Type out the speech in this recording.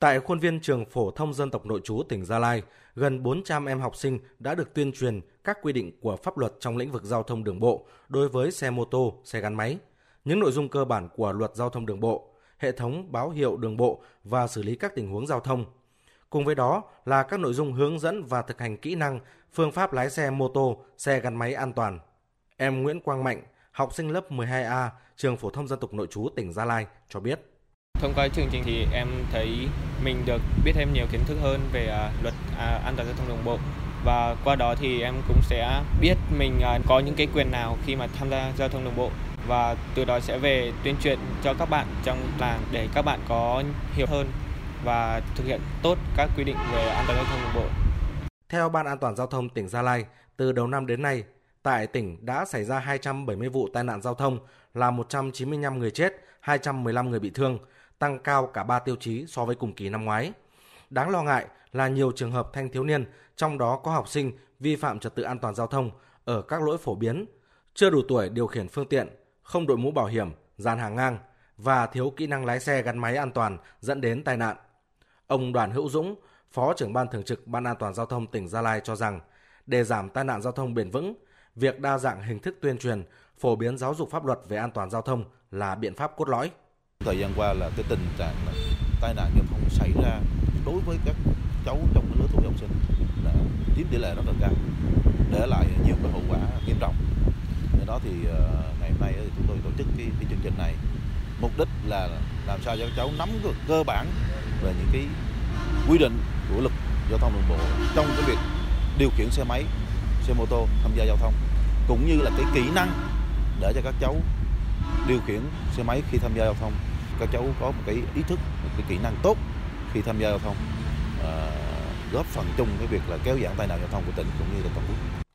Tại khuôn viên trường phổ thông dân tộc nội trú tỉnh Gia Lai, gần 400 em học sinh đã được tuyên truyền các quy định của pháp luật trong lĩnh vực giao thông đường bộ đối với xe mô tô, xe gắn máy, những nội dung cơ bản của luật giao thông đường bộ, hệ thống báo hiệu đường bộ và xử lý các tình huống giao thông. Cùng với đó là các nội dung hướng dẫn và thực hành kỹ năng, phương pháp lái xe mô tô, xe gắn máy an toàn. Em Nguyễn Quang Mạnh, học sinh lớp 12A, trường phổ thông dân tộc nội trú tỉnh Gia Lai cho biết. Thông qua chương trình thì em thấy mình được biết thêm nhiều kiến thức hơn về à, luật à, an toàn giao thông đường bộ. Và qua đó thì em cũng sẽ biết mình à, có những cái quyền nào khi mà tham gia giao thông đường bộ. Và từ đó sẽ về tuyên truyền cho các bạn trong làng để các bạn có hiểu hơn và thực hiện tốt các quy định về an toàn giao thông đường bộ. Theo Ban An toàn giao thông tỉnh Gia Lai, từ đầu năm đến nay, tại tỉnh đã xảy ra 270 vụ tai nạn giao thông, làm 195 người chết, 215 người bị thương, tăng cao cả 3 tiêu chí so với cùng kỳ năm ngoái. Đáng lo ngại là nhiều trường hợp thanh thiếu niên, trong đó có học sinh vi phạm trật tự an toàn giao thông ở các lỗi phổ biến, chưa đủ tuổi điều khiển phương tiện, không đội mũ bảo hiểm, dàn hàng ngang và thiếu kỹ năng lái xe gắn máy an toàn dẫn đến tai nạn. Ông Đoàn Hữu Dũng, Phó trưởng ban thường trực Ban An toàn giao thông tỉnh Gia Lai cho rằng, để giảm tai nạn giao thông bền vững, việc đa dạng hình thức tuyên truyền, phổ biến giáo dục pháp luật về an toàn giao thông là biện pháp cốt lõi. Thời gian qua là cái tình trạng là tai nạn giao thông xảy ra đối với các cháu trong cái lứa tuổi học sinh là chiếm tỷ lệ rất là cao, để lại nhiều cái hậu quả nghiêm trọng. Do đó thì ờ, ngày hôm nay thì chúng tôi tổ chức cái, cái chương trình này mục đích là làm sao cho các cháu nắm được cơ bản về những cái quy định của luật giao thông đường bộ trong cái việc điều khiển xe máy, xe mô tô tham gia giao thông cũng như là cái kỹ năng để cho các cháu điều khiển xe máy khi tham gia giao thông các cháu có một cái ý thức một cái kỹ năng tốt khi tham gia giao thông à, góp phần chung cái việc là kéo giảm tai nạn giao thông của tỉnh cũng như là toàn quốc.